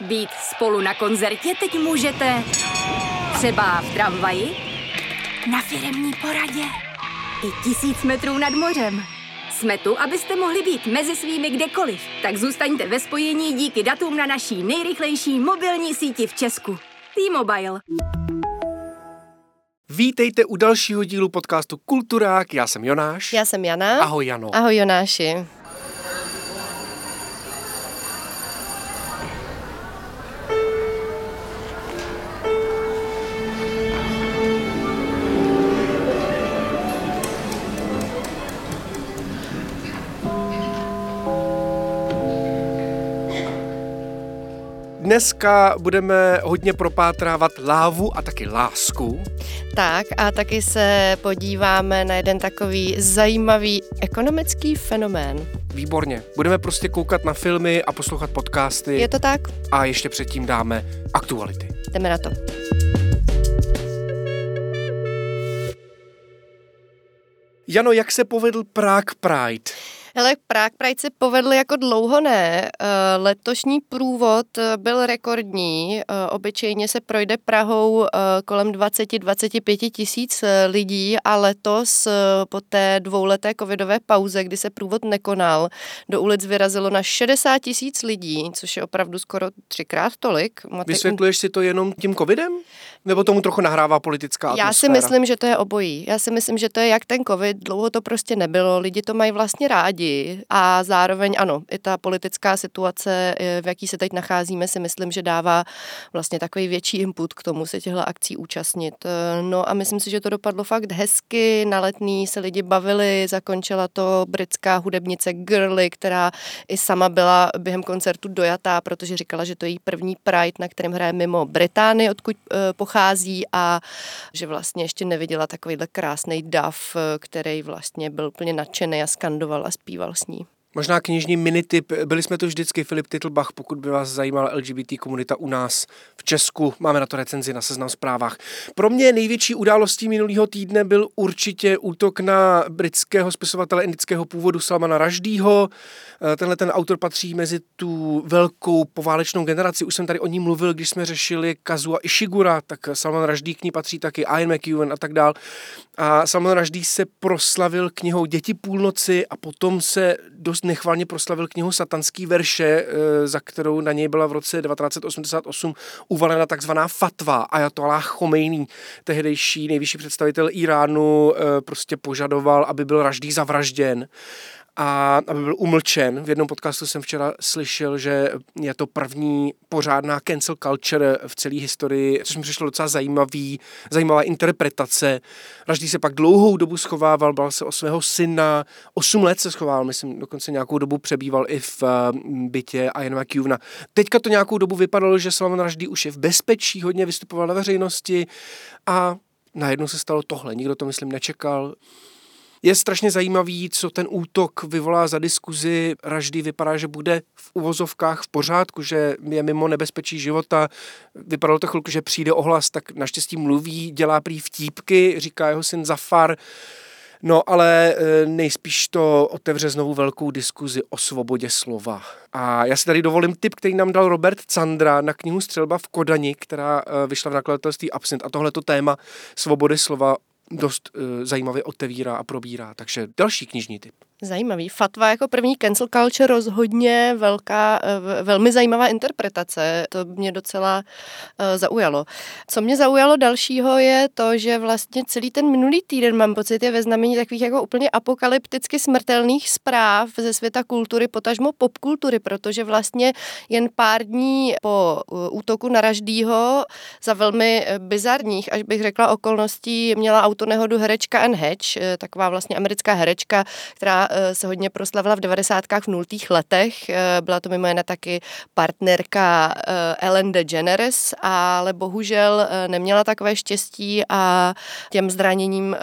Být spolu na koncertě teď můžete třeba v tramvaji, na firemní poradě i tisíc metrů nad mořem. Jsme tu, abyste mohli být mezi svými kdekoliv. Tak zůstaňte ve spojení díky datům na naší nejrychlejší mobilní síti v Česku. T-Mobile. Vítejte u dalšího dílu podcastu Kulturák. Já jsem Jonáš. Já jsem Jana. Ahoj Jano. Ahoj Jonáši. Dneska budeme hodně propátrávat lávu a taky lásku. Tak a taky se podíváme na jeden takový zajímavý ekonomický fenomén. Výborně. Budeme prostě koukat na filmy a poslouchat podcasty. Je to tak? A ještě předtím dáme aktuality. Jdeme na to. Jano, jak se povedl Prague Pride? Hele, Prague Pride se povedl jako dlouho ne. Eh, letošní průvod eh, byl rekordní. Eh, obyčejně se projde Prahou kolem 20-25 tisíc lidí a letos po té dvouleté covidové pauze, kdy se průvod nekonal, do ulic vyrazilo na 60 tisíc lidí, což je opravdu skoro třikrát tolik. Vysvětluješ si to jenom tím covidem? Nebo tomu trochu nahrává politická atmosféra? Já si myslím, že to je obojí. Já si myslím, že to je jak ten covid, dlouho to prostě nebylo, lidi to mají vlastně rádi a zároveň ano, i ta politická situace, eh, v jaký se teď nacházíme, si myslím, že dává vlastně takový větší input k tomu se těchto akcí účastnit. Eh, no a myslím si, že to dopadlo fakt hezky, na letní se lidi bavili, zakončila to britská hudebnice Girly, která i sama byla během koncertu dojatá, protože říkala, že to je její první Pride, na kterém hraje mimo Británii, odkud eh, pochází a že vlastně ještě neviděla takovýhle krásný dav, který vlastně byl úplně nadšený a skandoval a zpíval s ní. Možná knižní minitip, byli jsme tu vždycky, Filip Titlbach, pokud by vás zajímala LGBT komunita u nás v Česku, máme na to recenzi na seznam zprávách. Pro mě největší událostí minulého týdne byl určitě útok na britského spisovatele indického původu Salmana Raždýho. Eh, tenhle ten autor patří mezi tu velkou poválečnou generaci, už jsem tady o ní mluvil, když jsme řešili Kazua Ishigura, tak Salman Raždý k ní patří taky, Ian McEwan a tak dál. A Salman Raždý se proslavil knihou Děti půlnoci a potom se dost nechvalně proslavil knihu Satanský verše, eh, za kterou na něj byla v roce 1988 uvalena takzvaná fatva. Ayatollah Khomeini, tehdejší nejvyšší představitel Iránu, eh, prostě požadoval, aby byl Raždý zavražděn a aby byl umlčen. V jednom podcastu jsem včera slyšel, že je to první pořádná cancel culture v celé historii, což mi přišlo docela zajímavý, zajímavá interpretace. Raždý se pak dlouhou dobu schovával, bal se o svého syna, 8 let se schoval, myslím, dokonce nějakou dobu přebýval i v eh, bytě Ian McEwana. Teďka to nějakou dobu vypadalo, že Salman Raždý už je v bezpečí, hodně vystupoval na veřejnosti a najednou se stalo tohle. Nikdo to, myslím, nečekal. Je strašně zajímavý, co ten útok vyvolá za diskuzi. Raždy vypadá, že bude v uvozovkách v pořádku, že je mimo nebezpečí života. Vypadalo to chvilku, že přijde ohlas, tak naštěstí mluví, dělá prý vtípky, říká jeho syn Zafar. No ale e, nejspíš to otevře znovu velkou diskuzi o svobodě slova. A já si tady dovolím tip, který nám dal Robert Candra na knihu Střelba v Kodani, která e, vyšla v nakladatelství Absint. A tohleto téma svobody slova dost uh, zajímavě otevírá a probírá. Takže další knižní typ. Zajímavý. Fatva jako první cancel culture rozhodně velká, eh, velmi zajímavá interpretace. To mě docela uh, zaujalo. Co mě zaujalo dalšího je to, že vlastně celý ten minulý týden, mám pocit, je ve znamení takových jako úplně apokalypticky smrtelných zpráv ze světa kultury, potažmo popkultury, protože vlastně jen pár dní po uh, útoku na Raždýho za velmi bizarních, až bych řekla, okolností měla autonehodu herečka Anne Hatch, taková vlastně americká herečka, která Eh, se hodně proslavila v 90. v nultých letech. Eh, byla to mimo jiné taky partnerka eh, Ellen DeGeneres, ale bohužel neměla takové štěstí a těm zraněním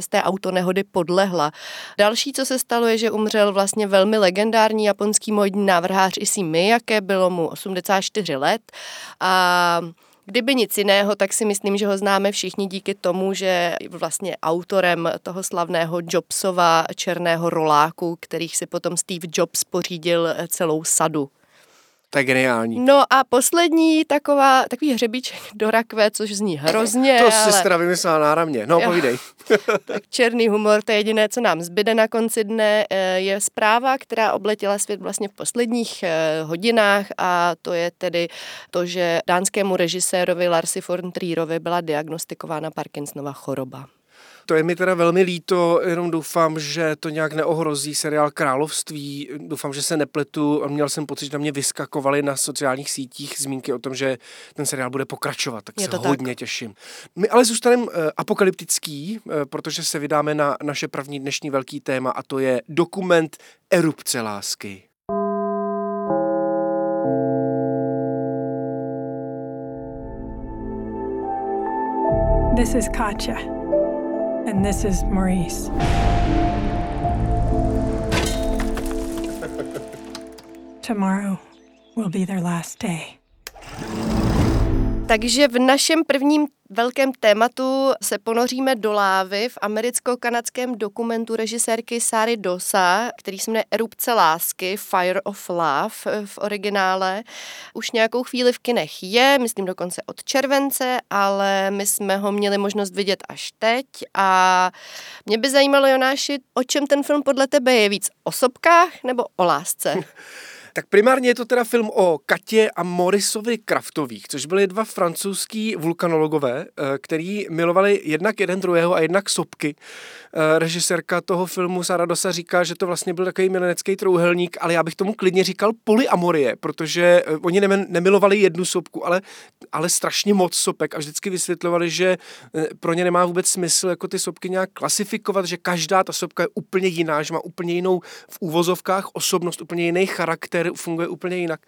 z té autonehody podlehla. Další, co se stalo, je, že umřel vlastně velmi legendární japonský módní návrhář Issey Miyake, bylo mu 84 let a Kdyby nic jiného, tak si myslím, že ho známe všichni díky tomu, že vlastně autorem toho slavného Jobsova černého roláku, kterých si potom Steve Jobs pořídil celou sadu. To je geniální. No a poslední taková, takový hřebíček do rakve, což zní hrozně, To ale... si teda vymyslela náramně. No, Jo. povídej. Tak černý humor, to je jediné, co nám zbyde na konci dne, eh, je zpráva, která obletěla svět vlastně v posledních eh, hodinách a to je tedy to, že dánskému režisérovi Larsi von Trierovi byla diagnostikována Parkinsonova choroba. To je mi teda velmi líto, jenom doufám, že to nějak neohrozí seriál Království. Doufám, že se nepletu. Měl jsem pocit, že na mě vyskakovaly na sociálních sítích zmínky o tom, že ten seriál bude pokračovat, tak Je se to tak. hodně těším. My ale zůstaneme eh, apokalyptický, eh, protože se vydáme na naše první dnešní velký téma a to je dokument Erupce lásky. This is Katja, and this is Maurice. Tomorrow will be their last day. Takže v našem prvním velkém tématu se ponoříme do lávy v americko-kanadském dokumentu režisérky Sary Dosa, který se jmenuje Erupce lásky, Fire of Love v originále. Už nějakou chvíli v kinech je, myslím dokonce od července, ale my jsme ho měli možnost vidět až teď a mě by zajímalo, Jonáši, o čem ten film podle tebe je víc? O sobkách nebo o lásce? Tak primárně je to teda film o Katě a Morisovi Kraftových, což byli dva francouzský vulkanologové, eh, který milovali jednak jeden druhého a jednak sopky. Eh, Režisérka toho filmu Sara Dosa říká, že to vlastně byl takový milenecký trouhelník, ale já bych tomu klidně říkal polyamorie, protože eh, oni nemilovali jednu sopku, ale, ale strašně moc sopek a vždycky vysvětlovali, že pro ně nemá vůbec smysl jako ty sopky nějak klasifikovat, že každá ta sopka je úplně jiná, že má úplně jinou v úvozovkách osobnost, úplně jiný charakter, funguje úplně jinak.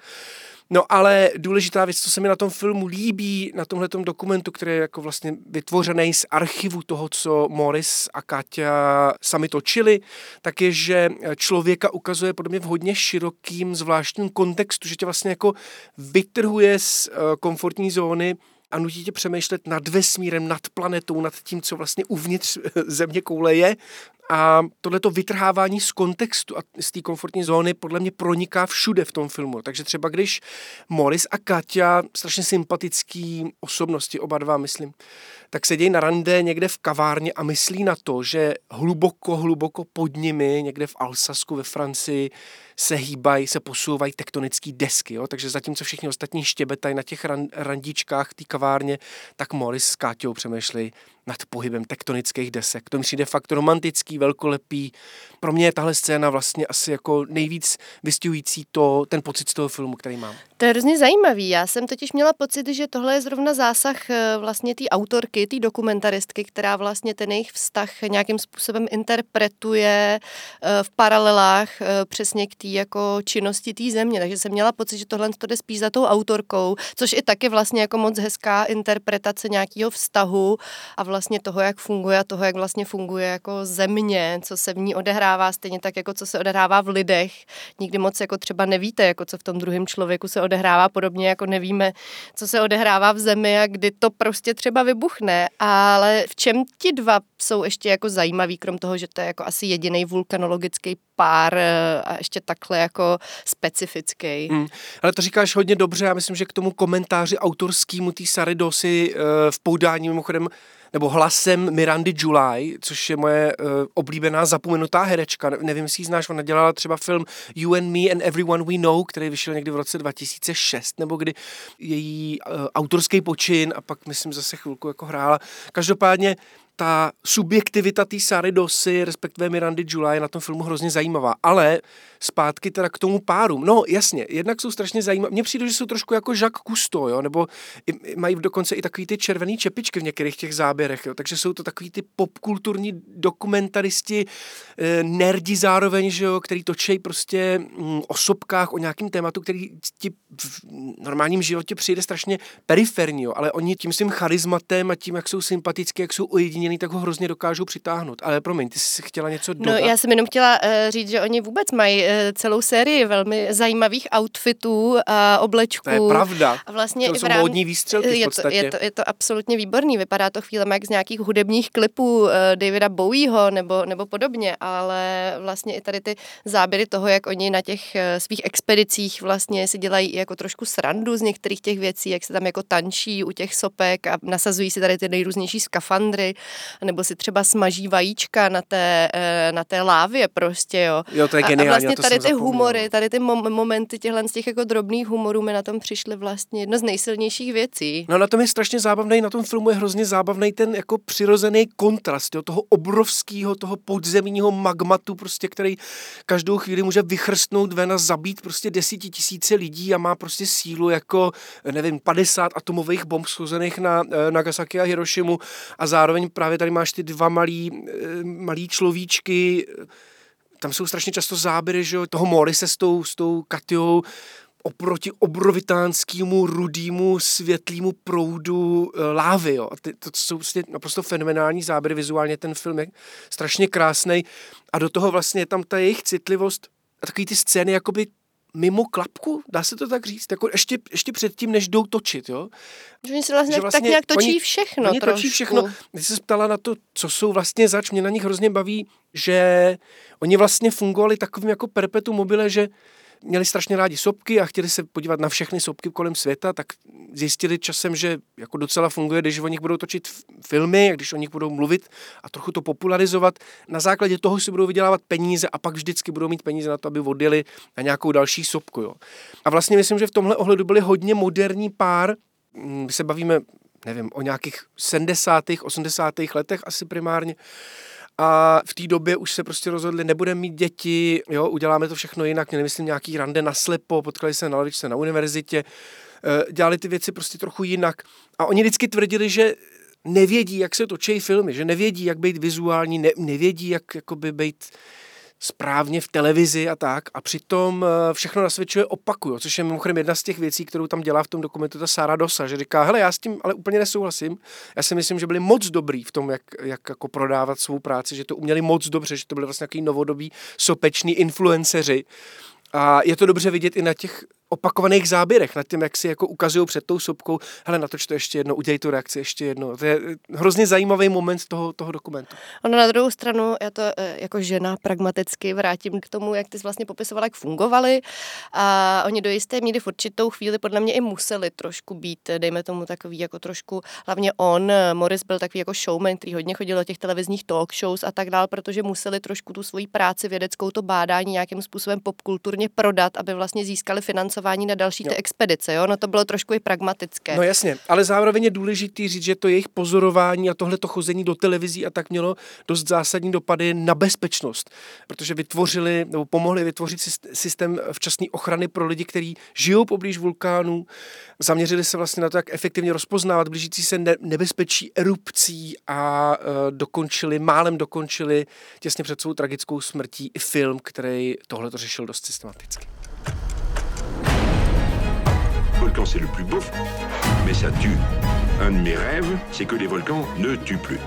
No ale důležitá věc, co se mi na tom filmu líbí, na tomhle dokumentu, který je jako vlastně vytvořený z archivu toho, co Morris a Katia sami točili, tak je, že člověka ukazuje podle mě v hodně širokým, zvláštním kontextu, že tě vlastně jako vytrhuje z eh, komfortní zóny a nutí tě přemýšlet nad vesmírem, nad planetou, nad tím, co vlastně uvnitř země koule je. A tohleto vytrhávání z kontextu a z té komfortní zóny podle mě proniká všude v tom filmu. Takže třeba když Morris a Katia, strašně sympatický osobnosti, oba dva, myslím, tak sedějí na rande někde v kavárně a myslí na to, že hluboko, hluboko pod nimi, někde v Alsasku ve Francii, se hýbají, se posouvají tektonické desky. Jo? Takže zatímco všichni ostatní štěbetají na těch ran, randíčkách té kavárně, tak Morris s Káťou přemýšlí nad pohybem tektonických desek. To mi přijde fakt romantický, velkolepý. Pro mě je tahle scéna vlastně asi jako nejvíc vystihující to, ten pocit z toho filmu, který mám. To je hrozně zajímavý. Já jsem totiž měla pocit, že tohle je zrovna zásah eh, vlastně té autorky, té dokumentaristky, která vlastně ten jejich vztah nějakým způsobem interpretuje eh, v paralelách eh, přesně k té jako činnosti té země. Takže jsem měla pocit, že tohle to jde spíš za tou autorkou, což i tak je vlastně jako moc hezká interpretace nějakého vztahu a vlastně toho, jak funguje a toho, jak vlastně funguje jako země, co se v ní odehrává, stejně tak jako co se odehrává v lidech. Nikdy moc jako třeba nevíte, jako co v tom druhém člověku se odehrává, podobně jako nevíme, co se odehrává v zemi a kdy to prostě třeba vybuchne. Ale v čem ti dva jsou ještě jako zajímaví, krom toho, že to je jako asi jediný vulkanologický pár eh, a ještě takhle jako specifický. Mm. Ale to říkáš hodně dobře, já myslím, že k tomu komentáři autorskému té Sary Dosy uh, v poudání mimochodem nebo hlasem Mirandy July, což je moje uh, oblíbená zapomenutá herečka. Ne- Nevím, jestli ji znáš, ona dělala třeba film You and Me and Everyone We Know, který vyšel někdy v roce 2006, nebo kdy její uh, autorský počin a pak, myslím, zase chvilku jako hrála. Každopádně ta subjektivita té Sary Dosy, respektive Mirandy July, je na tom filmu hrozně zajímavá. Ale zpátky teda k tomu páru. No jasně, jednak jsou strašně zajímavé. Mně přijde, že jsou trošku jako Jacques Cousteau, jo? nebo mají dokonce i takový ty červený čepičky v některých těch záběrech. Jo? Takže jsou to takový ty popkulturní dokumentaristi, eh, nerdi zároveň, že jo? který točí prostě mm, o sobkách, o nějakém tématu, který ti v normálním životě přijde strašně periferní, jo? ale oni tím svým charizmatem a tím, jak jsou sympatický, jak jsou ojedinělí, zmíněný, tak ho hrozně dokážou přitáhnout. Ale promiň, ty jsi chtěla něco dodat? No, já jsem jenom chtěla uh, říct, že oni vůbec mají uh, celou sérii velmi zajímavých outfitů a oblečků. To je pravda. A vlastně to i jsou rám... módní výstřelky je to, je, to, je to absolutně výborný. Vypadá to chvíle jak z nějakých hudebních klipů uh, Davida Bowieho nebo, nebo podobně, ale vlastně i tady ty záběry toho, jak oni na těch uh, svých expedicích vlastně si dělají jako trošku srandu z některých těch věcí, jak se tam jako tančí u těch sopek a nasazují si tady ty nejrůznější skafandry, nebo si třeba smaží vajíčka na té, uh, na té lávě prostě, jo. Jo, to je A, a geniální, vlastně tady ty zapomněl. humory, tady ty mom- momenty těchhle z těch jako drobných humorů mi na tom přišly vlastně jedno z nejsilnějších věcí. No na tom je strašně zábavný, na tom filmu je hrozně zábavný ten jako přirozený kontrast, jo, toho obrovského, toho podzemního magmatu, prostě, který každou chvíli může vychrstnout ven a zabít prostě desítitisíce lidí a má prostě sílu jako, nevím, 50 atomových bomb schozených na eh, Nagasaki a Hirošimu a zároveň právě tady máš ty dva malý, eh, malý človíčky, tam jsou strašně často záběry, že toho Morise s tou, s tou Katyou, oproti obrovitánskému, rudýmu, světlýmu proudu e, lávy. Jo. A ty, to jsou prostě naprosto fenomenální záběry, vizuálně ten film je strašně krásný. A do toho vlastně je tam ta jejich citlivost a takový ty scény jakoby mimo klapku, dá se to tak říct, jako ještě, ještě předtím, než jdou točit, jo. Že oni si vlastně, Že vlastně tak nějak točí oni- všechno Oni trošku. točí všechno. Když se ptala na to, co jsou vlastně zač, mě na nich hrozně baví, že oni vlastně fungovali takovým jako perpetu mobile, že měli strašně rádi sopky a chtěli se podívat na všechny sopky kolem světa, tak zjistili časem, že jako docela funguje, když o nich budou točit filmy, když o nich budou mluvit a trochu to popularizovat. Na základě toho si budou vydělávat peníze a pak vždycky budou mít peníze na to, aby odjeli na nějakou další sopku. Jo. A vlastně myslím, že v tomhle ohledu byli hodně moderní pár. Mm, My se bavíme, nevím, o nějakých 70. 80. letech asi primárně. A v té době už se prostě rozhodli, nebudeme mít děti, jo, uděláme to všechno jinak. Měli, myslím, nějaký rande na slepo, potkali se na lavičce na univerzitě, eh, dělali ty věci prostě trochu jinak. A oni vždycky tvrdili, že nevědí, jak se točí filmy, že nevědí, jak být vizuální, ne, nevědí, jak jakoby být správně v televizi a tak. A přitom eh, všechno nasvědčuje opaku, jo, což je mimochodem jedna z těch věcí, kterou tam dělá v tom dokumentu ta Sara Dosa, že říká, hele, já s tím ale úplně nesouhlasím. Já si myslím, že byli moc dobrý v tom, jak, jak jako prodávat svou práci, že to uměli moc dobře, že to byli vlastně nějaký novodobí sopeční influenceři. A je to dobře vidět i na těch opakovaných záběrech, nad tím, jak si jako ukazují před tou sopkou, hele, natoč to ještě jedno, udělej tu reakci ještě jedno. To je hrozně zajímavý moment toho, toho dokumentu. Ono na druhou stranu, já to eh, jako žena pragmaticky vrátím k tomu, jak ty jsi vlastně popisovala, jak fungovali. A oni do jisté míry v určitou chvíli podle mě i museli trošku být, eh, dejme tomu takový jako trošku, hlavně on, eh, Morris byl takový jako showman, který hodně chodil do těch televizních talk shows a tak dál, protože museli trošku tu svoji práci vědeckou, to bádání nějakým způsobem popkulturně prodat, aby vlastně získali financování na další ty expedice. Jo? No to bylo trošku i pragmatické. No jasně, ale zároveň je důležitý říct, že to jejich pozorování a tohleto chození do televizí a tak mělo dost zásadní dopady na bezpečnost, protože vytvořili nebo pomohli vytvořit syst- systém včasné ochrany pro lidi, kteří žijou poblíž vulkánů. Zaměřili se vlastně na to, jak efektivně rozpoznávat blížící se ne- nebezpečí erupcí a e, dokončili, málem dokončili těsně před svou tragickou smrtí i film, který tohle to řešil dost systematicky. Volcan c'est le plus beau, mais ça tue. Un de mes rêves, c'est que les volcans ne tuent plus.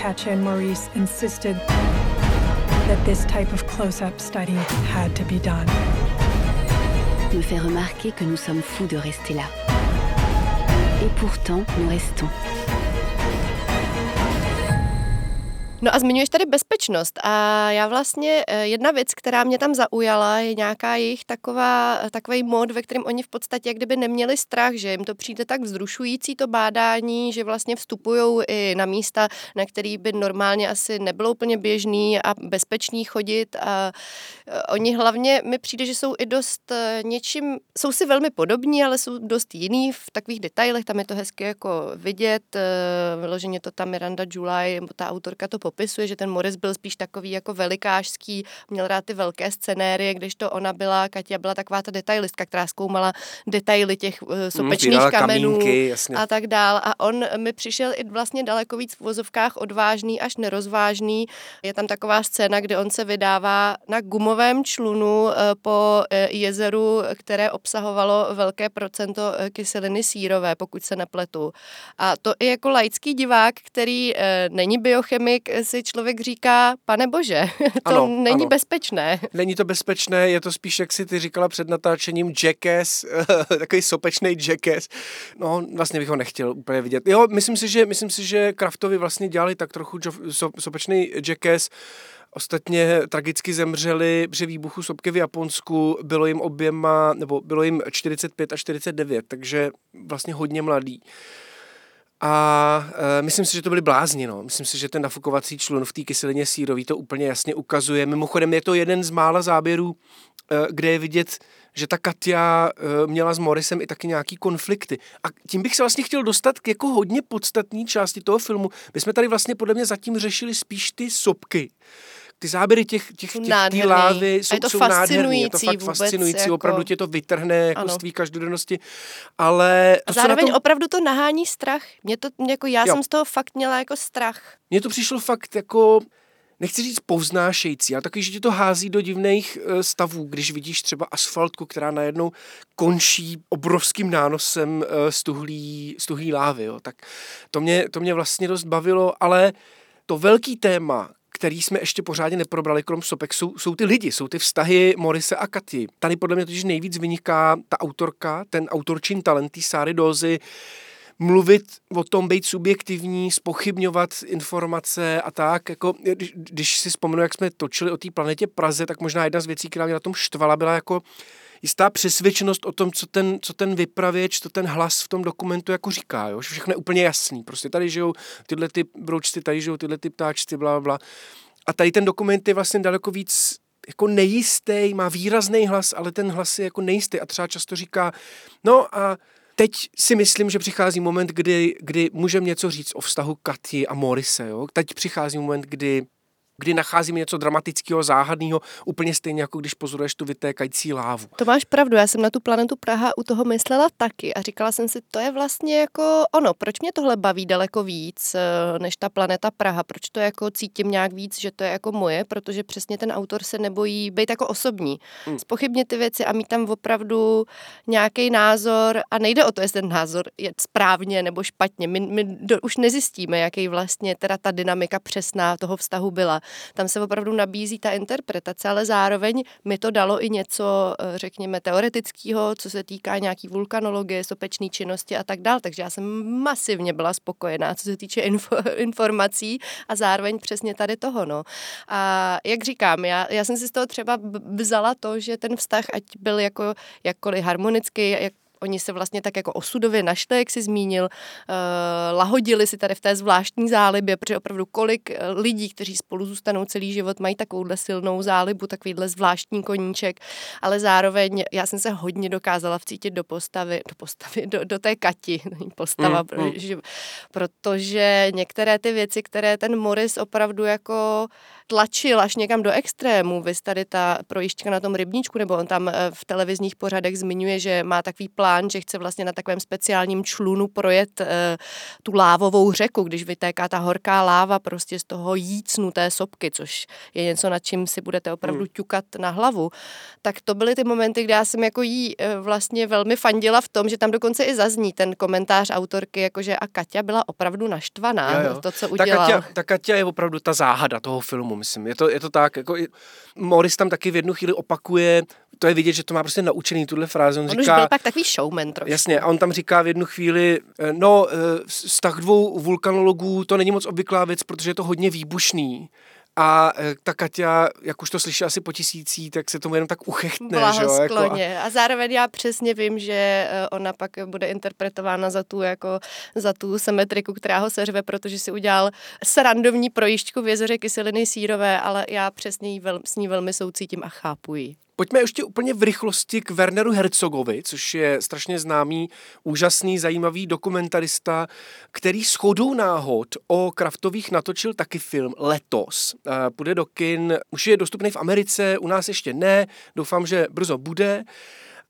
Katja and Maurice insisted that this type of close-up study had to be done. me fait remarquer que nous sommes fous de rester là. Et pourtant, nous restons. No a zmiňuješ tady bezpečnost a já vlastně, eh, jedna věc, která mě tam zaujala, je nějaká jejich taková, takový mod, ve kterém oni v podstatě jak kdyby neměli strach, že jim to přijde tak vzrušující to bádání, že vlastně vstupují i na místa, na který by normálně asi nebylo úplně běžný a bezpečný chodit. A eh, oni hlavně mi přijde, že jsou i dost eh, něčím, jsou si velmi podobní, ale jsou dost jiný v takových detailech, tam je to hezky jako vidět, vyloženě to tam Miranda July, ta autorka to popisuje, že ten Morris byl spíš takový jako velikářský, měl rád ty velké scenérie, když to ona byla, Katia byla taková ta detailistka, která zkoumala detaily těch uh, sopečných Sbírala kamenů kamínky, jasně. a tak dál. A on mi přišel i vlastně daleko víc v vozovkách odvážný až nerozvážný. Je tam taková scéna, kde on se vydává na gumovém člunu eh, po eh, jezeru, které obsahovalo velké procento eh, kyseliny sírové, pokud se nepletu. A to i jako laický divák, který není biochemik, si člověk říká, pane bože, to Ano, není ano. bezpečné. Není to bezpečné, je to spíš, jak si ty říkala před natáčením, jackass, takový sopečný jackass. No, vlastně bych ho nechtěl úplně vidět. Jo, myslím si, že, myslím si, že Kraftovi vlastně dělali tak trochu so, sopečný jackass. Ostatně tragicky zemřeli při výbuchu sopky v Japonsku, bylo jim oběma, nebo bylo jim 45 a 49, takže vlastně hodně mladý. A e, myslím si, že to byli blázni. No. Myslím si, že ten nafukovací člun v té kyselině sírový to úplně jasně ukazuje. Mimochodem je to jeden z mála záběrů, e, kde je vidět, že ta Katia e, měla s Morisem i taky nějaký konflikty. A tím bych se vlastně chtěl dostat k jako hodně podstatné části toho filmu. My jsme tady vlastně podle mě zatím řešili spíš ty sopky. Ty záběry těch, těch, těch tý lávy A jsou, je to jsou nádherný. Je to fascinující fakt vůbec, fascinující. jako- Opravdu tě to vytrhne jako Ano. z tvý každodennosti. Ale A to, na zároveň tom- opravdu to nahání strach. Mě to, jako já Jo. jsem z toho fakt měla jako strach. Mně to přišlo fakt jako, nechci říct povznášející, ale takový, že tě to hází do divných eh, stavů, když vidíš třeba asfaltku, která najednou končí obrovským nánosem eh, stuhlý, stuhlý lávy. Jo. Tak to mě, to mě vlastně dost bavilo, ale to velký téma, který jsme ještě pořádně neprobrali, krom sopek, jsou, jsou ty lidi, jsou ty vztahy Morise a Katy. Tady podle mě totiž nejvíc vyniká ta autorka, ten autorčin talent, Sáry Dózy, mluvit o tom, být subjektivní, spochybňovat informace a tak. Jako, když, když si vzpomenu, jak jsme točili o té planetě Praze, tak možná jedna z věcí, která mě na tom štvala, byla jako jistá přesvědčenost o tom, co ten, co ten vypravěč, co ten hlas v tom dokumentu jako říká, jo? všechno je úplně jasný. Prostě tady žijou tyhle ty broučci, tady žijou tyhle ty ptáčci, bla, bla. A tady ten dokument je vlastně daleko víc jako nejistý, má výrazný hlas, ale ten hlas je jako nejistý a třeba často říká, no a teď si myslím, že přichází moment, kdy, kdy můžeme něco říct o vztahu Katy a Morise. Jo? Teď přichází moment, kdy kdy nacházíme něco dramatického, záhadného, úplně stejně jako když pozoruješ tu vytékající lávu. To máš pravdu, já jsem na tu planetu Praha u toho myslela taky a říkala jsem si, to je vlastně jako ono, proč mě tohle baví daleko víc eh, než ta planeta Praha, proč to jako cítím nějak víc, že to je jako moje, protože přesně ten autor se nebojí být jako osobní, Hmm. spochybnit ty věci a mít tam opravdu nějaký názor a nejde o to, jestli ten názor je správně nebo špatně, my, my do, už nezjistíme, jaký vlastně teda ta dynamika přesná toho vztahu byla. Tam se opravdu nabízí ta interpretace, ale zároveň mi to dalo i něco, eh, řekněme, teoretického, co se týká nějaký vulkanologie, sopečné činnosti a tak dál. Takže já jsem masivně byla spokojená, co se týče info, informací a zároveň přesně tady toho. No. A jak říkám, já, já jsem si z toho třeba vzala to, že ten vztah, ať byl jako jakkoliv harmonický, jak Oni se vlastně tak jako osudově našli, jak si zmínil, uh, lahodili si tady v té zvláštní zálibě, protože opravdu kolik eh, lidí, kteří spolu zůstanou celý život, mají takovouhle silnou zálibu, takovýhle zvláštní koníček, ale zároveň já jsem se hodně dokázala vcítit do postavy, do postavy, do, do té Kati, není postava, Mm, mm. protože, protože některé ty věci, které ten Morris opravdu jako tlačil až někam do extrému, vy tady ta projišťka na tom rybníčku, nebo on tam eh, v televizních pořadech zmiňuje, že má takový plán, že chce vlastně na takovém speciálním člunu projet eh, tu lávovou řeku, když vytéká ta horká láva prostě z toho jícnu té sopky, což je něco, nad čím si budete opravdu Hmm. ťukat na hlavu. Tak to byly ty momenty, kdy já jsem jako jí eh, vlastně velmi fandila v tom, že tam dokonce i zazní ten komentář autorky, jakože a Kaťa byla opravdu naštvaná, Jo, jo. to, co Ta udělal. Katia, ta Katia je opravdu ta záhada toho filmu, myslím. Je to, je to tak, jako i- Morris tam taky v jednu chvíli opakuje, to je vidět, že to má prostě naučený tuhle frázi. On, On už říká, byl pak takový showman trošku. Jasně, a on tam říká v jednu chvíli, eh, no, eh, vztah dvou vulkanologů, to není moc obvyklá věc, protože je to hodně výbušný. A eh, ta Katia, jak už to slyší asi po tisící, tak se tomu jenom tak uchechtne, že jo? Jako, a. A zároveň já přesně vím, že eh, ona pak bude interpretována za tu, jako, za tu symetriku, která ho seřve, protože si udělal srandovní projišťku v jezeře kyseliny sírové, ale já přesně jí vel, s ní velmi soucítím a chápu ji. Pojďme ještě úplně v rychlosti k Werneru Herzogovi, což je strašně známý, úžasný, zajímavý dokumentarista, který s chodou náhod o kraftových natočil taky film letos. Půjde do kin, už je dostupný v Americe, u nás ještě ne, doufám, že brzo bude.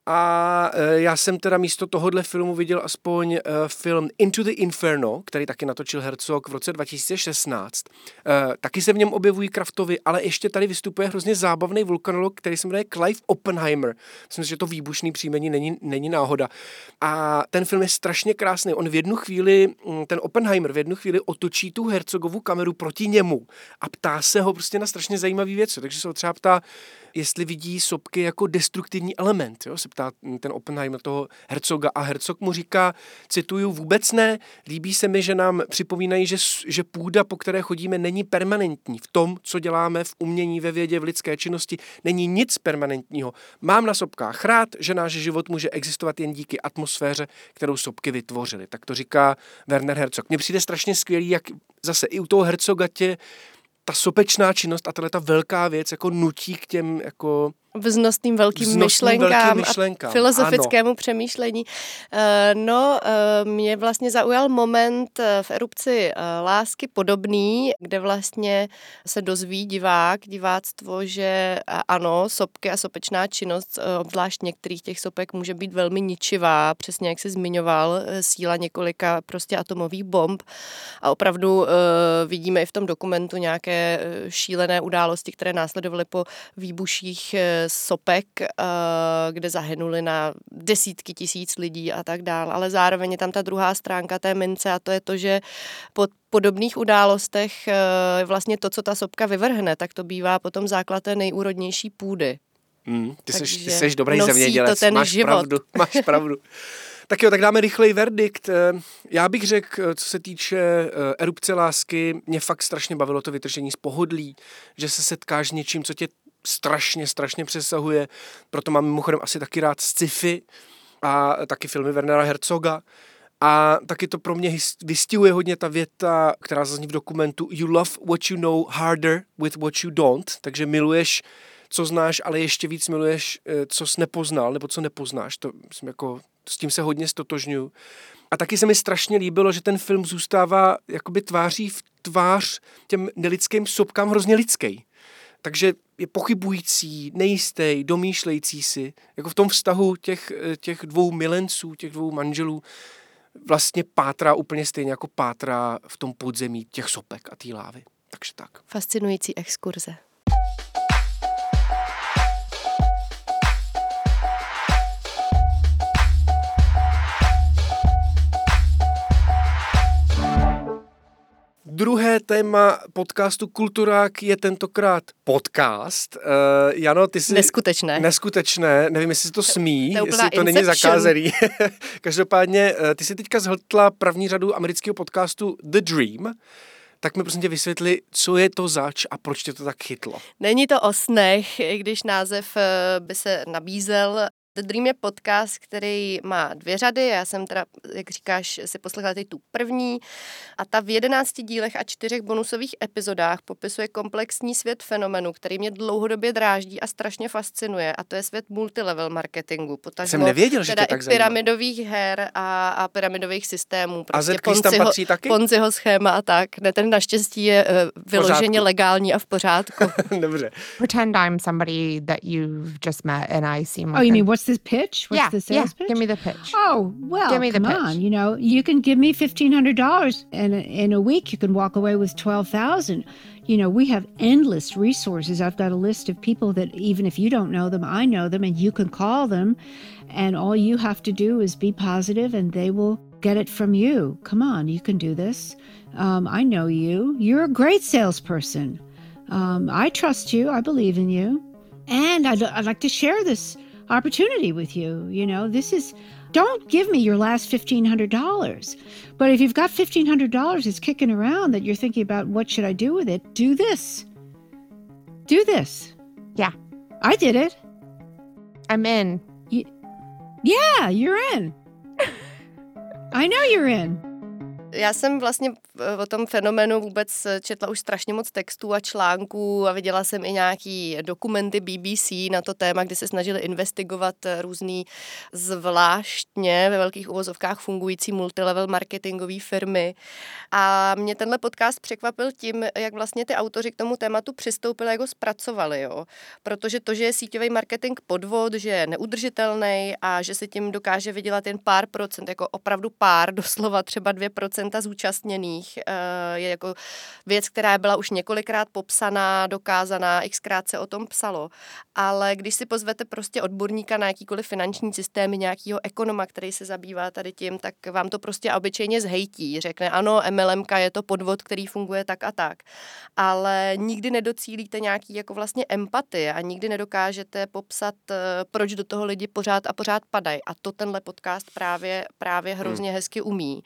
A e, já jsem teda místo tohohle filmu viděl aspoň e, film Into the Inferno, který taky natočil Herzog v roce 2016. E, taky se v něm objevují kraftovi, ale ještě tady vystupuje hrozně zábavný vulkanolog, který se jmenuje Clive Oppenheimer. Myslím, že to výbušný příjmení není, není náhoda. A ten film je strašně krásný. On v jednu chvíli, mm, ten Oppenheimer v jednu chvíli otočí tu Herzogovu kameru proti němu a ptá se ho prostě na strašně zajímavé věci. Takže se ho třeba ptá, jestli vidí sopky jako destruktivní element, jo? se ptá ten Oppenheimer toho Herzoga a Herzog mu říká, cituju, vůbec ne, líbí se mi, že nám připomínají, že, že půda, po které chodíme, není permanentní. V tom, co děláme v umění, ve vědě, v lidské činnosti, není nic permanentního. Mám na sopkách rád, že náš život může existovat jen díky atmosféře, kterou sopky vytvořily. Tak to říká Werner Herzog. Mně přijde strašně skvělý, jak zase i u toho Herzoga tě ta sopečná činnost a tahle ta velká věc jako nutí k těm jako vznostným velkým vznostným myšlenkám, velkým myšlenkám a filozofickému ano. přemýšlení. Eh, no, eh, mě vlastně zaujal moment eh, v erupci lásky podobný, kde vlastně se dozví divák, diváctvo, že ano, sopky a sopečná činnost, obzvlášť některých těch sopek, může být velmi ničivá, přesně jak se zmiňoval, síla několika prostě atomových bomb a opravdu vidíme i v tom dokumentu nějaké šílené události, které následovaly po výbuších sopek, eh, kde zahynuli na desítky tisíc lidí a tak dál. Ale zároveň je tam ta druhá stránka té mince a to je to, že po podobných událostech eh, vlastně to, co ta sopka vyvrhne, tak to bývá potom základ té nejúrodnější půdy. Mm, ty, jsi, ty jsi dobrý zemědělec, to ten máš život. pravdu, máš pravdu. Tak jo, tak dáme rychlej verdikt. Eh, já bych řekl, co se týče erupce lásky, mě fakt strašně bavilo to vytržení z pohodlí, že se setkáš s něčím, co tě strašně, strašně přesahuje. Proto mám mimochodem asi taky rád sci-fi a taky filmy Wernera Herzoga. A taky to pro mě vystihuje hodně ta věta, která zazní v dokumentu You love what you know harder with what you don't. Takže miluješ, co znáš, ale ještě víc miluješ, eh, co jsi nepoznal, nebo co nepoznáš. To, myslím, jako, s tím se hodně stotožňuju. A taky se mi strašně líbilo, že ten film zůstává jakoby tváří v tvář těm nelidským sobkám hrozně lidský. Takže je pochybující, nejistý, domýšlející si, jako v tom vztahu těch, těch dvou milenců, těch dvou manželů, vlastně pátrá úplně stejně jako pátrá v tom podzemí těch sopek a té lávy. Takže tak. Fascinující exkurze. Druhé téma podcastu Kulturák je tentokrát podcast. Uh, Jano, ty jsi... Neskutečné. Neskutečné, nevím, jestli to smí, to, jestli to není zakázaný. Každopádně, uh, ty jsi teďka zhltla první řadu amerického podcastu The Dream. Tak mi prosím tě vysvětli, co je to zač a proč tě to tak chytlo. Není to o snech, i když název eh, by se nabízel. The Dream je podcast, který má dvě řady. Já jsem teda, jak říkáš, si poslechla teď tu první. A ta v jedenácti dílech a čtyřech bonusových epizodách popisuje komplexní svět fenomenu, který mě dlouhodobě dráždí a strašně fascinuje. A to je svět multilevel marketingu. Potažmo, jsem nevěděl, že teda to tak pyramidových her a, a pyramidových systémů. Prostě a Ponziho, tam patří taky? Ponziho schéma a tak. Ne, ten naštěstí je uh, vyloženě legální a v pořádku. Dobře. Pretend I'm somebody that you've just met and I seem like Oh, you mean what's this pitch? What's yeah, the sales yeah. pitch? Give me the pitch. Oh, well, give me come the pitch. on. You know, you can give me fifteen hundred dollars, and in a week you can walk away with twelve thousand. You know, we have endless resources. I've got a list of people that even if you don't know them, I know them, and you can call them, and all you have to do is be positive, and they will get it from you. Come on, you can do this. Um, I know you. You're a great salesperson. Um, I trust you. I believe in you. And I'd, I'd like to share this opportunity with you. You know, this is, don't give me your last $1,500. But if you've got $1,500 that's kicking around that you're thinking about what should I do with it, do this. Do this. Yeah. I did it. I'm in. Y- yeah, you're in. I know you're in. Já jsem vlastně o tom fenoménu vůbec četla už strašně moc textů a článků a viděla jsem i nějaký dokumenty BBC na to téma, kdy se snažili investigovat různý zvláštně ve velkých uvozovkách fungující multilevel marketingové firmy. A mě tenhle podcast překvapil tím, jak vlastně ty autoři k tomu tématu přistoupili, jak ho zpracovali. Jo? Protože to, že je síťový marketing podvod, že je neudržitelný a že se tím dokáže vydělat jen pár procent, jako opravdu pár, doslova třeba dvě procenta zúčastněných, eh, je jako věc, která byla už několikrát popsaná, dokázaná, xkrát se o tom psalo. Ale když si pozvete prostě odborníka na jakýkoliv finanční systémy, nějakého ekonoma, který se zabývá tady tím, tak vám to prostě obyčejně zhejtí. Řekne, ano, MLM je to podvod, který funguje tak a tak. Ale nikdy nedocílíte nějaký jako vlastně empatie a nikdy nedokážete popsat, eh, proč do toho lidi pořád a pořád padají. A to tenhle podcast právě, právě hrozně hmm. hezky umí.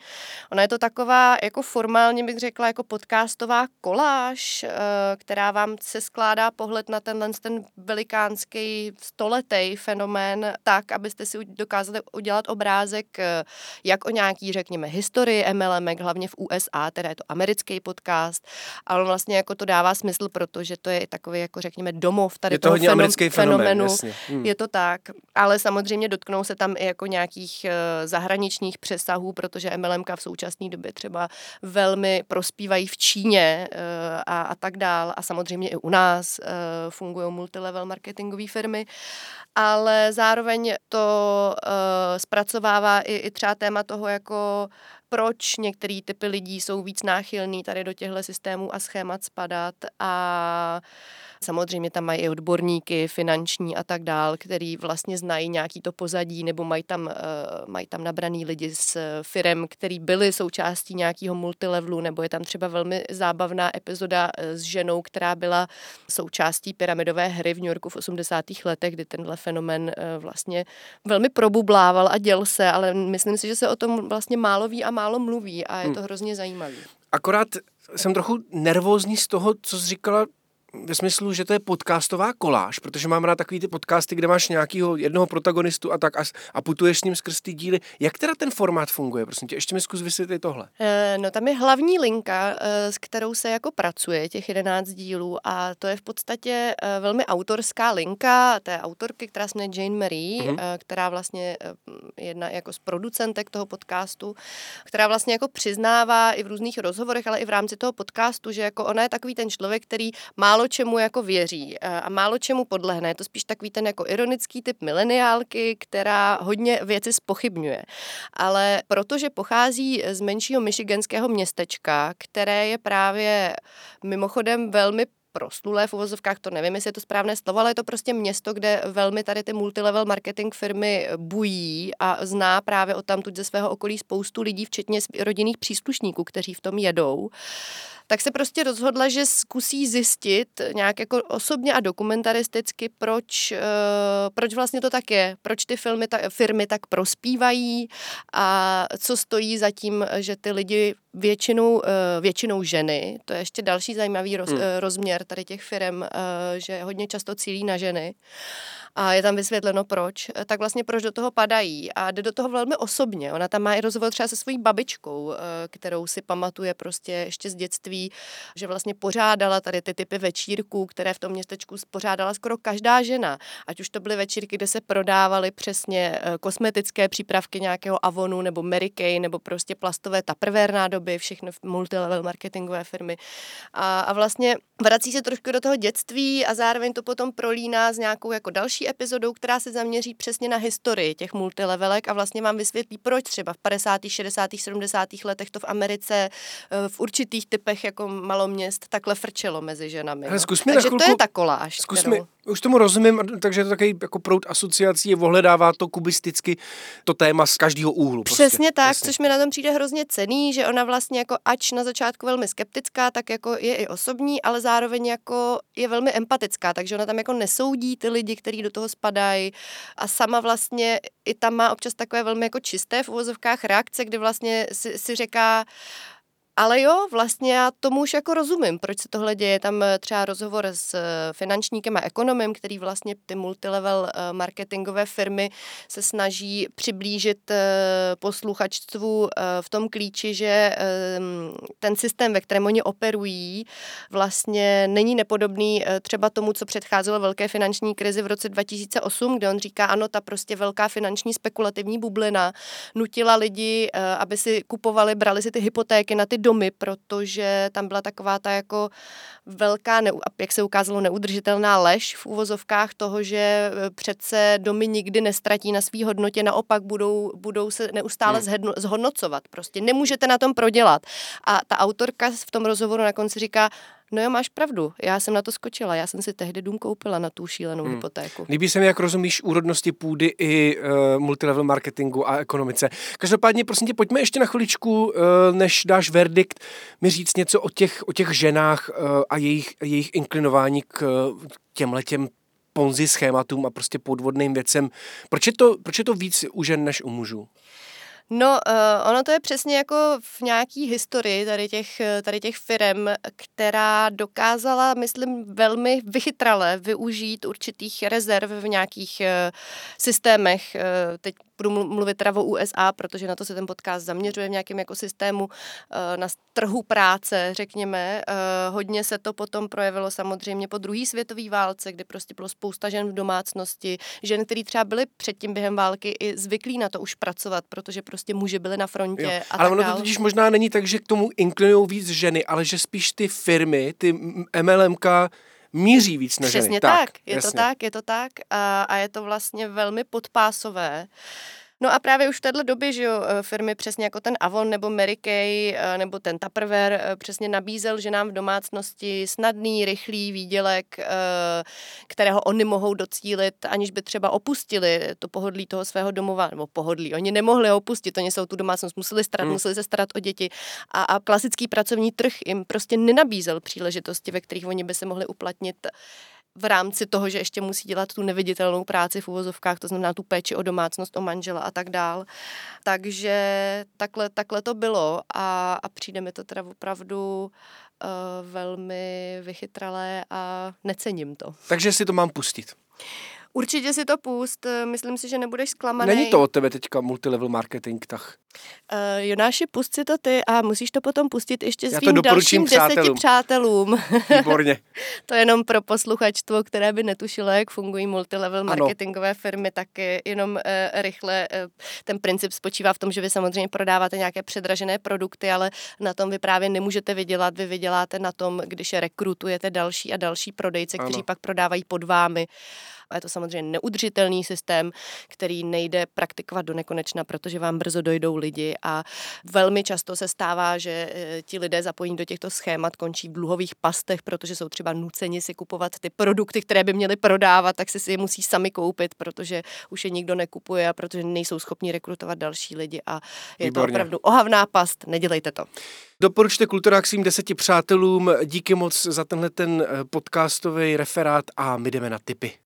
Ona je to taková, jako formálně bych řekla, jako podcastová koláž, eh, která vám se skládá pohled na tenhle ten velikánský stoletý fenomén tak, abyste si dokázali udělat obrázek eh, jak o nějaký, řekněme, historii MLM, hlavně v USA, teda je to americký podcast, ale vlastně jako to dává smysl, protože to je takový, jako řekněme, domov tady je to toho hodně fenom, americký fenomén, Hmm. Je to tak, ale samozřejmě dotknou se tam i jako nějakých uh, zahraničních přesahů, protože MLM v současné době třeba velmi prospívají v Číně uh, a, a tak dál. A samozřejmě i u nás uh, fungují multilevel marketingové firmy, ale zároveň to uh, zpracovává i, i třeba téma toho, jako proč některý typy lidí jsou víc náchylní tady do těchto systémů a schémat spadat a Samozřejmě tam mají i odborníky finanční a tak dál, který vlastně znají nějaký to pozadí nebo mají tam, uh, mají tam nabraný lidi z firem, který byli součástí nějakého multilevelu, nebo je tam třeba velmi zábavná epizoda s ženou, která byla součástí pyramidové hry v New Yorku v 80. letech, kdy tenhle fenomen uh, vlastně velmi probublával a děl se, ale myslím si, že se o tom vlastně málo ví a málo mluví a je to hmm. hrozně zajímavé. Akorát jsem trochu nervózní z toho, co jsi říkala ve smyslu, že to je podcastová koláž, protože mám rád takový ty podcasty, kde máš nějakého jednoho protagonistu a tak a, a putuješ s ním skrz ty díly. Jak teda ten formát funguje? Prosím tě, ještě mi zkus vysvětlit tohle. E, no tam je hlavní linka, e, s kterou se jako pracuje, těch 11 dílů a to je v podstatě e, velmi autorská linka té autorky, která se jmenuje Jane Marie, mm-hmm. e, která vlastně e, jedna jako z producentek toho podcastu, která vlastně jako přiznává i v různých rozhovorech, ale i v rámci toho podcastu, že jako ona je takový ten člověk, který málo čemu jako věří eh, a málo čemu podlehne. Je to spíš takový ten jako ironický typ mileniálky, která hodně věci spochybňuje. Ale protože pochází z menšího michiganského městečka, které je právě mimochodem velmi proslulé v uvozovkách, to nevím, jestli je to správné slovo, ale je to prostě město, kde velmi tady ty multilevel marketing firmy bují a zná právě o tamtud ze svého okolí spoustu lidí, včetně rodinných příslušníků, kteří v tom jedou. Tak se prostě rozhodla, že zkusí zjistit nějak jako osobně a dokumentaristicky, proč, uh, proč vlastně to tak je, proč ty filmy, ta, firmy tak prospívají a co stojí za tím, že ty lidi většinou, uh, většinou ženy, to je ještě další zajímavý roz, hmm. uh, rozměr tady těch firm, uh, že hodně často cílí na ženy a je tam vysvětleno proč, tak vlastně proč do toho padají a jde do toho velmi osobně. Ona tam má i rozhovor třeba se svojí babičkou, eh, kterou si pamatuje prostě ještě z dětství, že vlastně pořádala tady ty typy večírků, které v tom městečku pořádala skoro každá žena. Ať už to byly večírky, kde se prodávaly přesně eh, kosmetické přípravky nějakého Avonu nebo Mary Kay nebo prostě plastové taprvé nádoby, všechny multilevel marketingové firmy. A, a vlastně vrací se trošku do toho dětství a zároveň to potom prolíná s nějakou jako další epizodou, která se zaměří přesně na historii těch multilevelek a vlastně vám vysvětlí, proč třeba v 50., 60., 70. letech to v Americe eh, v určitých typech jako maloměst takhle frčelo mezi ženami. Ale mi Takže chvilku, to je ta koláž. Zkus kterou... mi, už tomu rozumím, takže je to takový jako proud asociací, ohledává to kubisticky to téma z každého úhlu. Prostě. Přesně tak, Jasně. což mi na tom přijde hrozně cený, že ona vlastně jako ač na začátku velmi skeptická, tak jako je i osobní, ale zároveň jako je velmi empatická, takže ona tam jako nesoudí ty lidi, kteří do toho spadají a sama vlastně i tam má občas takové velmi jako čisté v uvozovkách reakce, kdy vlastně si, si říká, Ale jo, vlastně já tomu už jako rozumím, proč se tohle děje. Tam eh, třeba rozhovor s eh, finančníkem a ekonomem, který vlastně ty multilevel eh, marketingové firmy se snaží přiblížit posluchačstvu v tom klíči, že ten systém, ve kterém oni operují, vlastně není nepodobný třeba tomu, co předcházelo velké finanční krizi v roce 2008, kde on říká, ano, ta prostě velká finanční spekulativní bublina nutila lidi, aby si kupovali, brali si ty hypotéky na ty domy, protože tam byla taková ta jako velká, jak se ukázalo, neudržitelná lež v úvozovkách toho, že e, přece domy nikdy nestratí na svý hodnotě, naopak budou, budou se neustále hmm. zhodnocovat. Prostě nemůžete na tom prodělat. A ta autorka v tom rozhovoru na konci říká, No jo, máš pravdu. Já jsem na to skočila. Já jsem si tehdy dům koupila na tu šílenou hmm. hypotéku. Líbí se mi, jak rozumíš úrodnosti půdy i uh, multilevel marketingu a ekonomice. Každopádně, prosím tě, pojďme ještě na chviličku, uh, než dáš verdikt, mi říct něco o těch, o těch ženách uh, a jejich, jejich inklinování k uh, těmhletěm ponzi schématům a prostě podvodným věcem. Proč je to, proč je to víc u žen než u mužů? No, uh, ono to je přesně jako v nějaký historii tady těch, tady těch firm, která dokázala, myslím, velmi vychytrale využít určitých rezerv v nějakých uh, systémech. Uh, teď budu mluvit teda o USA, protože na to se ten podcast zaměřuje v nějakém jako systému na trhu práce, řekněme. Hodně se to potom projevilo samozřejmě po druhé světové válce, kdy prostě bylo spousta žen v domácnosti, žen, které třeba byly předtím během války i zvyklí na to už pracovat, protože prostě muži byli na frontě. Jo. A ale ono to totiž možná není tak, že k tomu inklinují víc ženy, ale že spíš ty firmy, ty MLMK míří víc na ženy. Přesně tak, tak je jasně. to tak, je to tak a, a je to vlastně velmi podpásové. No a právě už v této době, že jo, eh, firmy přesně jako ten Avon nebo Mary Kay eh, nebo ten Tupperware eh, přesně nabízel ženám v domácnosti snadný, rychlý výdělek, kterého oni mohou docílit, aniž by třeba opustili to pohodlí toho svého domova, nebo pohodlí. Oni nemohli opustit, oni jsou tu domácnost museli starat, hmm. museli se starat o děti a, a klasický pracovní trh jim prostě nenabízel příležitosti, ve kterých oni by se mohli uplatnit v rámci toho, že ještě musí dělat tu neviditelnou práci v uvozovkách, to znamená tu péči o domácnost, o manžela a tak dál. Takže takhle, takhle to bylo a, a přijde mi to teda opravdu uh, velmi vychytralé a necením to. Takže si to mám pustit. Určitě si to pust, myslím si, že nebudeš zklamaný. Není to od tebe teďka multilevel marketing, tak? Uh, Jonáši, pust si to ty a musíš to potom pustit ještě svým dalším přátelům. deseti přátelům. Výborně. to je jenom pro posluchačstvo, které by netušilo, jak fungují multilevel marketingové ano. firmy, tak jenom uh, rychle uh, ten princip spočívá v tom, že vy samozřejmě prodáváte nějaké předražené produkty, ale na tom vy právě nemůžete vydělat. Vy vyděláte na tom, když rekrutujete další a další prodejce, kteří ano. pak prodávají pod vámi. A je to samozřejmě neudržitelný systém, který nejde praktikovat do nekonečna, protože vám brzo dojdou lidi a velmi často se stává, že eh, ti lidé zapojení do těchto schémat končí v dluhových pastech, protože jsou třeba nuceni si kupovat ty produkty, které by měli prodávat, tak si si je musí sami koupit, protože už je nikdo nekupuje a protože nejsou schopni rekrutovat další lidi a je Výborně. to opravdu ohavná past, nedělejte to. Doporučte Kulturák svým deseti přátelům. Díky moc za tenhle ten eh, podcastový referát a my jdeme na tipy.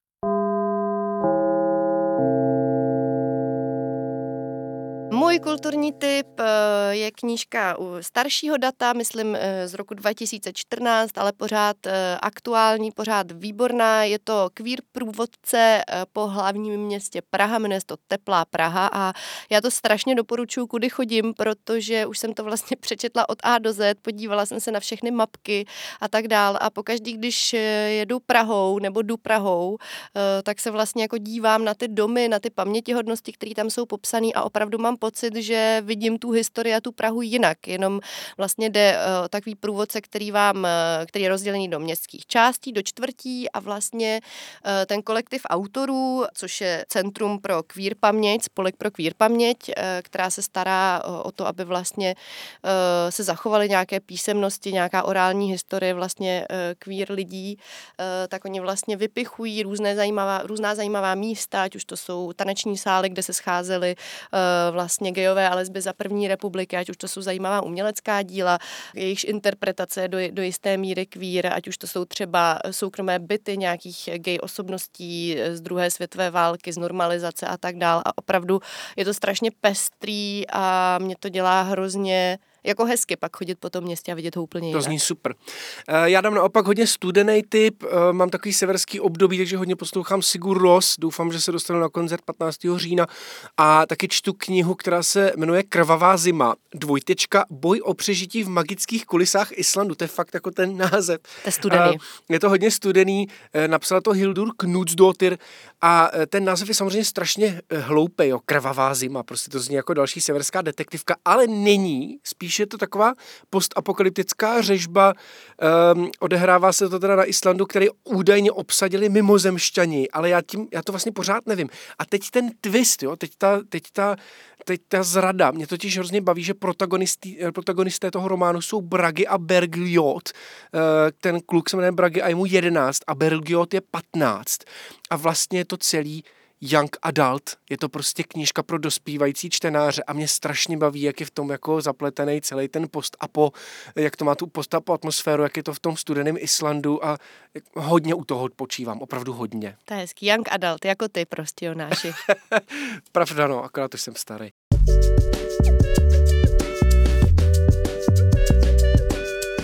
Kulturní typ eh, je knížka u staršího data, myslím eh, z roku 2014, ale pořád eh, aktuální, pořád výborná. Je to kvír průvodce po hlavním městě Praha, jmenuje to Teplá Praha a já to strašně doporučuji, kudy chodím, protože už jsem to vlastně přečetla od A do Z, podívala jsem se na všechny mapky a tak dál a pokaždý, když jedu Prahou nebo jdu Prahou, tak se vlastně jako dívám na ty domy, na ty pamětihodnosti, které tam jsou popsané a opravdu mám pocit, pocit, že vidím tu historii a tu Prahu jinak. Jenom vlastně jde o takový průvodce, který vám, eh, který je rozdělený do městských částí, do čtvrtí a vlastně eh, ten kolektiv autorů, což je Centrum pro queer paměť, spolek pro queer paměť, eh, která se stará o to, aby vlastně se zachovaly nějaké písemnosti, nějaká orální historie vlastně queer lidí, tak oni vlastně vypichují různé zajímavá, různá zajímavá místa, ať už to jsou taneční sály, kde se vlastně vlastně gejové a lesby za první republiky, ať už to jsou zajímavá umělecká díla, jejichž interpretace do, do jisté míry kvír, ať už to jsou třeba soukromé byty nějakých gay osobností z druhé světové války, z normalizace a tak dál. A opravdu je to strašně pestrý a mě to dělá hrozně jako hezky pak chodit po tom městě a vidět ho úplně To jinak. zní super. Eh, Já dám naopak hodně studený typ, eh, mám takový severský období, takže hodně poslouchám Sigur Ros, doufám, že se dostanu na koncert 15. října a taky čtu knihu, která se jmenuje Krvavá zima, dvojtečka, boj o přežití v magických kulisách Islandu, to je fakt jako ten název. To je studený. Eh, Je to hodně studený, napsala to Hildur Knudsdottir a ten název je samozřejmě strašně hloupý, jo, Krvavá zima, prostě to zní jako další severská detektivka, ale není, spíš je to taková postapokalyptická řežba, um, odehrává se to teda na Islandu, který údajně obsadili mimozemšťani, ale já, tím, já to vlastně pořád nevím. A teď ten twist, jo, teď ta, teď ta, teď ta zrada, mě totiž hrozně baví, že protagonisty, protagonisté toho románu jsou Bragi a Bergliot. Eh, Ten kluk se jmenuje Bragi a je mu 11 a Bergliot je 15. A vlastně je to celý young adult, je to prostě knížka pro dospívající čtenáře a mě strašně baví, jak je v tom jako zapletený celý ten post a po, jak to má tu post a po atmosféru, jak je to v tom studeném Islandu a hodně u toho odpočívám, opravdu hodně. To je hezký. Young adult, jako ty prostě, Jonáši. Pravda no, akorát už jsem starý.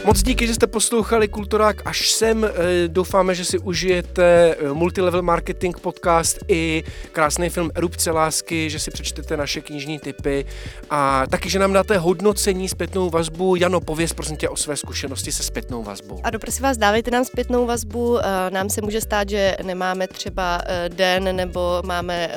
Moc díky, že jste poslouchali Kulturák až sem. Eh, Doufáme, že si užijete eh, Multilevel Marketing podcast i krásný film Erupce lásky, že si přečtete naše knižní typy a taky, že nám dáte hodnocení, zpětnou vazbu. Jano, pověz prosím tě o své zkušenosti se zpětnou vazbou. A prosím vás, dávejte nám zpětnou vazbu. Eh, Nám se může stát, že nemáme třeba den nebo máme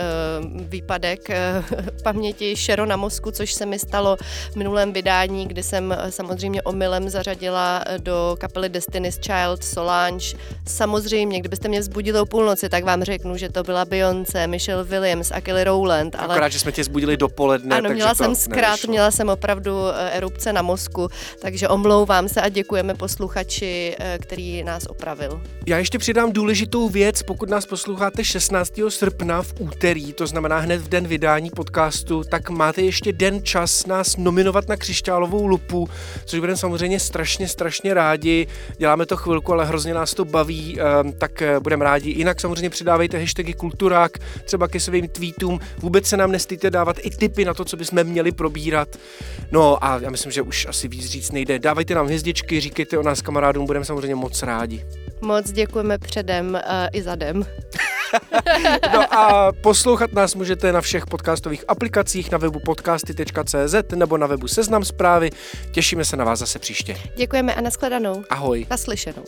výpadek paměti šero na mozku, což se mi stalo v minulém vydání, kdy jsem samozřejmě omylem zařadila eh, do kapely Destiny's Child Solange. Samozřejmě, kdybyste mě vzbudili o půlnoci, tak vám řeknu, že to byla Beyoncé, Michelle Williams a Kelly Rowland. Ale Akorát, že jsme tě zbudili dopoledne, ano, takže měla jsem zkrát, nevyšlo. měla jsem opravdu eh, erupce na mozku, takže omlouvám se a děkujeme posluchači, eh, který nás opravil. Já ještě přidám důležitou věc, pokud nás posloucháte 16. srpna v úterý, to znamená hned v den vydání podcastu, tak máte ještě den čas nás nominovat na křišťálovou lupu, což budeme samozřejmě strašně, strašně rádi. Děláme to chvilku, ale hrozně nás to baví, ehm, tak eh, budeme rádi. Jinak samozřejmě přidávejte hashtagy kulturák, třeba ke svým tweetům. Vůbec se nám nestýte dávat i tipy na to, co bychom měli probírat. No a já myslím, že už asi víc říct nejde. Dávejte nám hvězdičky, říkejte o nás kamarádům, budeme samozřejmě moc rádi. Moc děkujeme předem uh, i zadem. No a poslouchat nás můžete na všech podcastových aplikacích na webu podcasty.cz nebo na webu Seznam zprávy. Těšíme se na vás zase příště. Děkujeme a nashledanou. Ahoj. Naslyšenou.